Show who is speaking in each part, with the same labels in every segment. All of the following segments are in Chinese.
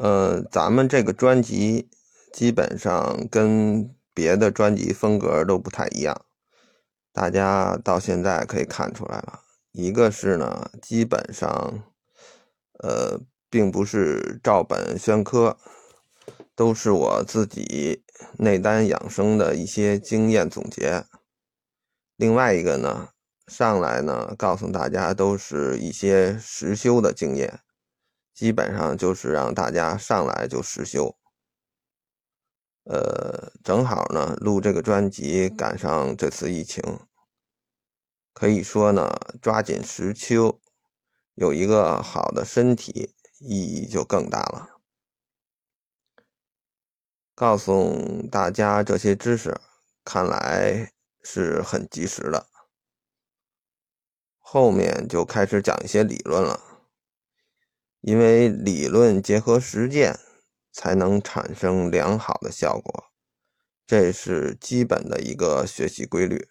Speaker 1: 呃，咱们这个专辑基本上跟别的专辑风格都不太一样，大家到现在可以看出来了。一个是呢，基本上，呃，并不是照本宣科，都是我自己内丹养生的一些经验总结。另外一个呢，上来呢，告诉大家都是一些实修的经验。基本上就是让大家上来就实修，呃，正好呢录这个专辑赶上这次疫情，可以说呢抓紧实修，有一个好的身体意义就更大了。告诉大家这些知识，看来是很及时的。后面就开始讲一些理论了。因为理论结合实践，才能产生良好的效果，这是基本的一个学习规律。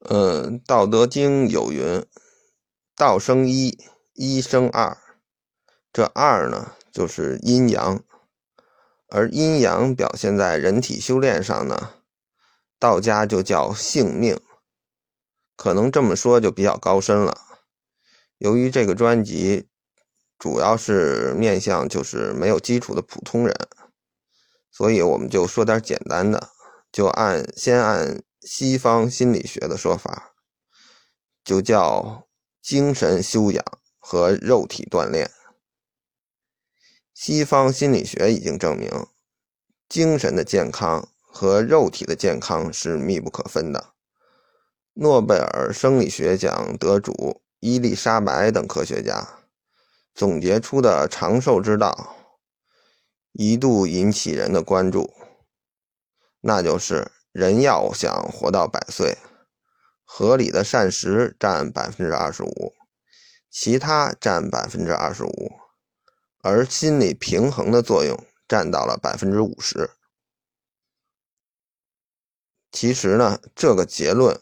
Speaker 1: 嗯，《道德经》有云：“道生一，一生二。”这二呢，就是阴阳，而阴阳表现在人体修炼上呢，道家就叫性命。可能这么说就比较高深了。由于这个专辑主要是面向就是没有基础的普通人，所以我们就说点简单的，就按先按西方心理学的说法，就叫精神修养和肉体锻炼。西方心理学已经证明，精神的健康和肉体的健康是密不可分的。诺贝尔生理学奖得主。伊丽莎白等科学家总结出的长寿之道，一度引起人的关注。那就是人要想活到百岁，合理的膳食占百分之二十五，其他占百分之二十五，而心理平衡的作用占到了百分之五十。其实呢，这个结论，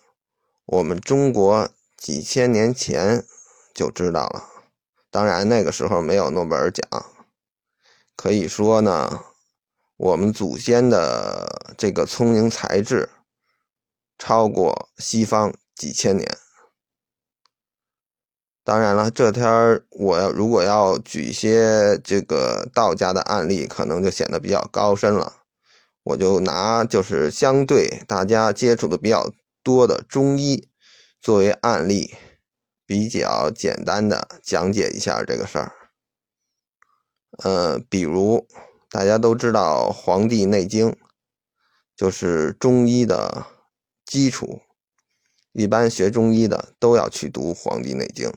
Speaker 1: 我们中国。几千年前就知道了，当然那个时候没有诺贝尔奖。可以说呢，我们祖先的这个聪明才智超过西方几千年。当然了，这天我要如果要举一些这个道家的案例，可能就显得比较高深了。我就拿就是相对大家接触的比较多的中医。作为案例，比较简单的讲解一下这个事儿。呃，比如大家都知道《黄帝内经》，就是中医的基础，一般学中医的都要去读《黄帝内经》。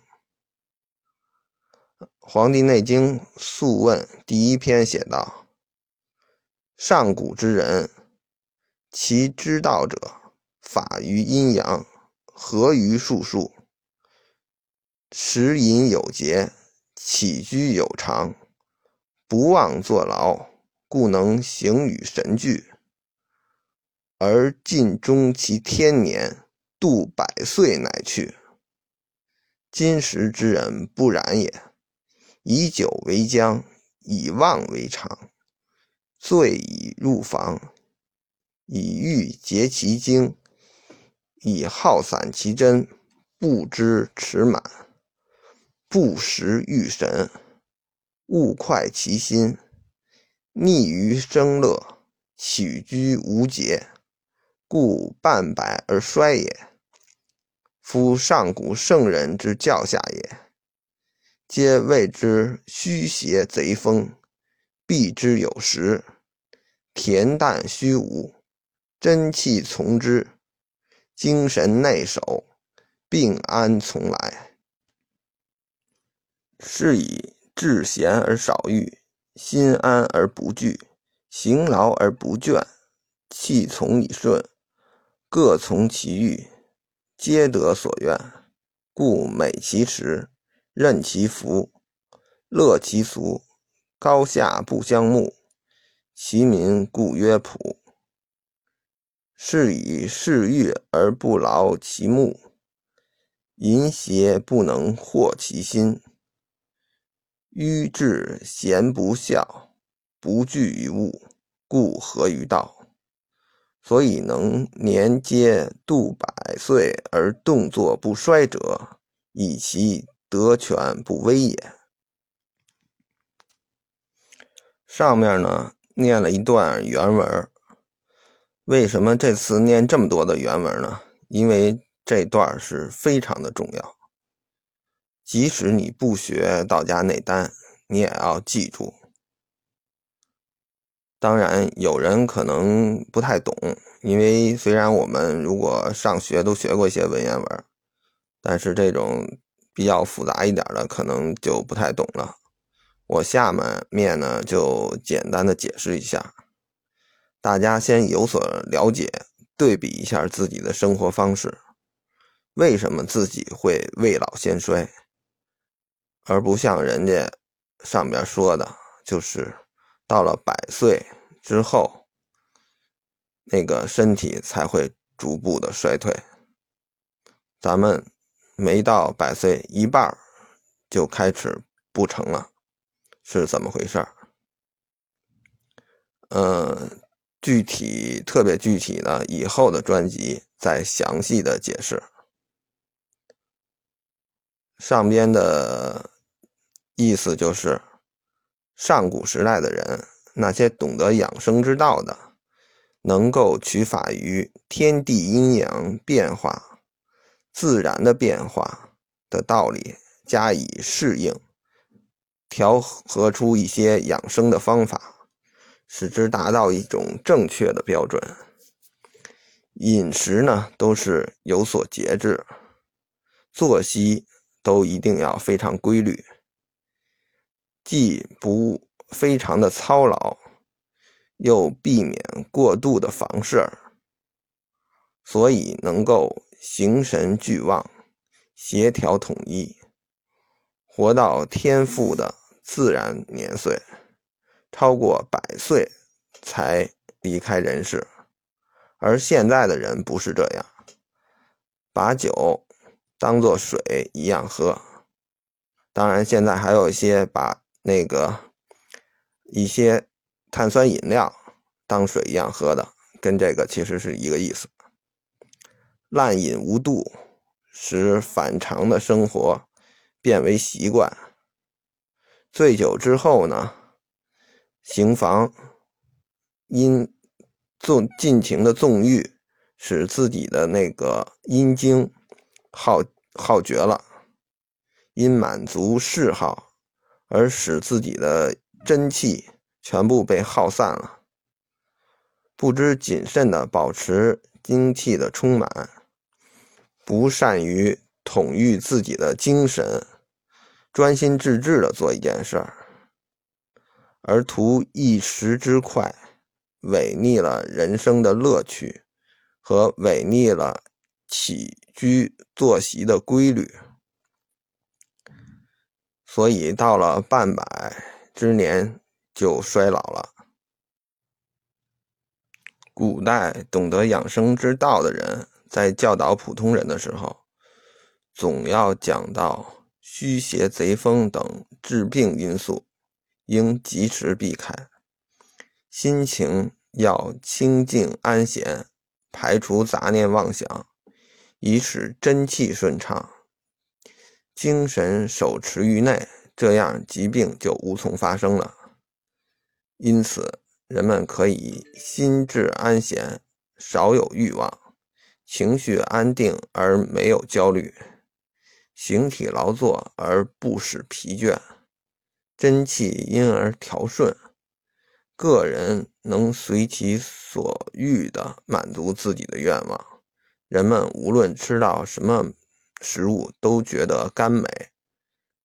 Speaker 1: 《黄帝内经·素问》第一篇写道：“上古之人，其知道者，法于阴阳。”合于术数，食饮有节，起居有常，不忘坐劳，故能形与神俱，而尽终其天年，度百岁乃去。今时之人不然也，以酒为浆，以妄为常，醉以入房，以欲竭其精。以耗散其真，不知持满；不食欲神，勿快其心。溺于生乐，起居无节，故半百而衰也。夫上古圣人之教下也，皆谓之虚邪贼风，避之有时，恬淡虚无，真气从之。精神内守，病安从来。是以志闲而少欲，心安而不惧，行劳而不倦，气从以顺，各从其欲，皆得所愿。故美其食，任其服，乐其俗，高下不相慕。其民故曰朴。是以嗜欲而不劳其目，淫邪不能惑其心。愚智贤不孝，不惧于物，故合于道。所以能年皆度百岁而动作不衰者，以其德全不危也。上面呢念了一段原文，为什么这次念这么多的原文呢？因为这段是非常的重要。即使你不学道家内丹，你也要记住。当然，有人可能不太懂，因为虽然我们如果上学都学过一些文言文，但是这种比较复杂一点的，可能就不太懂了。我下面面呢就简单的解释一下，大家先有所了解，对比一下自己的生活方式，为什么自己会未老先衰？而不像人家上边说的，就是到了百岁之后，那个身体才会逐步的衰退。咱们没到百岁一半就开始不成了，是怎么回事儿？嗯，具体特别具体的，以后的专辑再详细的解释。上边的。意思就是，上古时代的人，那些懂得养生之道的，能够取法于天地阴阳变化、自然的变化的道理加以适应，调和出一些养生的方法，使之达到一种正确的标准。饮食呢，都是有所节制，作息都一定要非常规律。既不非常的操劳，又避免过度的房事，所以能够形神俱旺，协调统一，活到天赋的自然年岁，超过百岁才离开人世。而现在的人不是这样，把酒当做水一样喝。当然，现在还有一些把。那个一些碳酸饮料当水一样喝的，跟这个其实是一个意思。滥饮无度，使反常的生活变为习惯。醉酒之后呢，行房因纵尽情的纵欲，使自己的那个阴精耗耗绝了，因满足嗜好。而使自己的真气全部被耗散了，不知谨慎的保持精气的充满，不善于统御自己的精神，专心致志的做一件事儿，而图一时之快，违逆了人生的乐趣，和违逆了起居作息的规律。所以到了半百之年就衰老了。古代懂得养生之道的人，在教导普通人的时候，总要讲到虚邪贼风等致病因素，应及时避开。心情要清静安闲，排除杂念妄想，以使真气顺畅。精神手持于内，这样疾病就无从发生了。因此，人们可以心智安闲，少有欲望，情绪安定而没有焦虑，形体劳作而不使疲倦，真气因而调顺，个人能随其所欲的满足自己的愿望。人们无论吃到什么。食物都觉得甘美，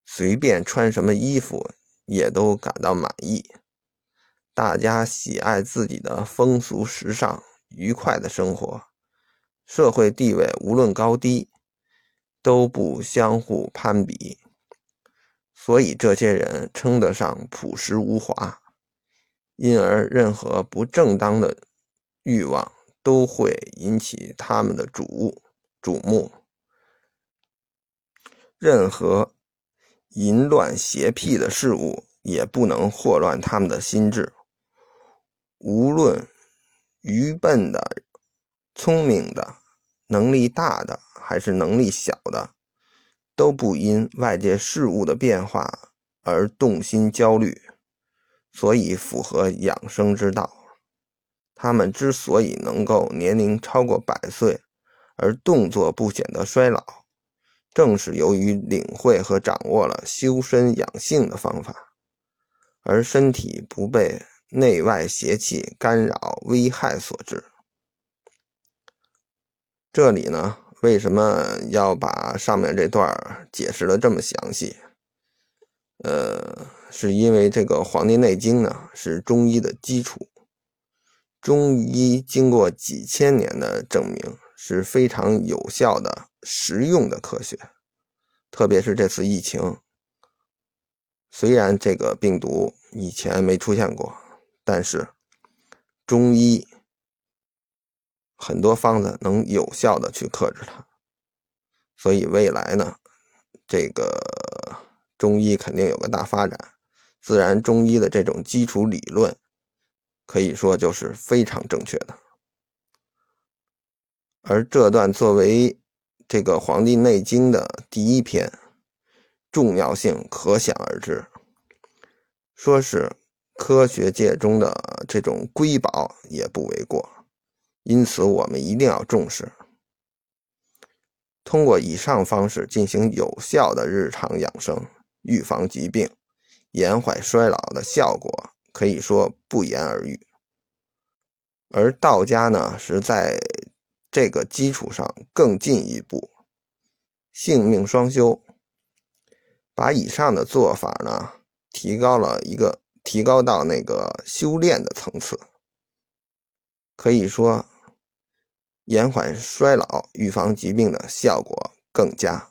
Speaker 1: 随便穿什么衣服也都感到满意。大家喜爱自己的风俗时尚、愉快的生活，社会地位无论高低都不相互攀比，所以这些人称得上朴实无华。因而，任何不正当的欲望都会引起他们的瞩瞩目。任何淫乱邪僻的事物也不能祸乱他们的心智。无论愚笨的、聪明的、能力大的还是能力小的，都不因外界事物的变化而动心焦虑，所以符合养生之道。他们之所以能够年龄超过百岁，而动作不显得衰老，正是由于领会和掌握了修身养性的方法，而身体不被内外邪气干扰危害所致。这里呢，为什么要把上面这段解释的这么详细？呃，是因为这个《黄帝内经》呢，是中医的基础。中医经过几千年的证明是非常有效的、实用的科学。特别是这次疫情，虽然这个病毒以前没出现过，但是中医很多方子能有效的去克制它。所以未来呢，这个中医肯定有个大发展。自然，中医的这种基础理论。可以说就是非常正确的，而这段作为这个《黄帝内经》的第一篇，重要性可想而知。说是科学界中的这种瑰宝也不为过，因此我们一定要重视。通过以上方式进行有效的日常养生，预防疾病、延缓衰老的效果。可以说不言而喻，而道家呢是在这个基础上更进一步，性命双修，把以上的做法呢提高了一个提高到那个修炼的层次，可以说延缓衰老、预防疾病的效果更佳。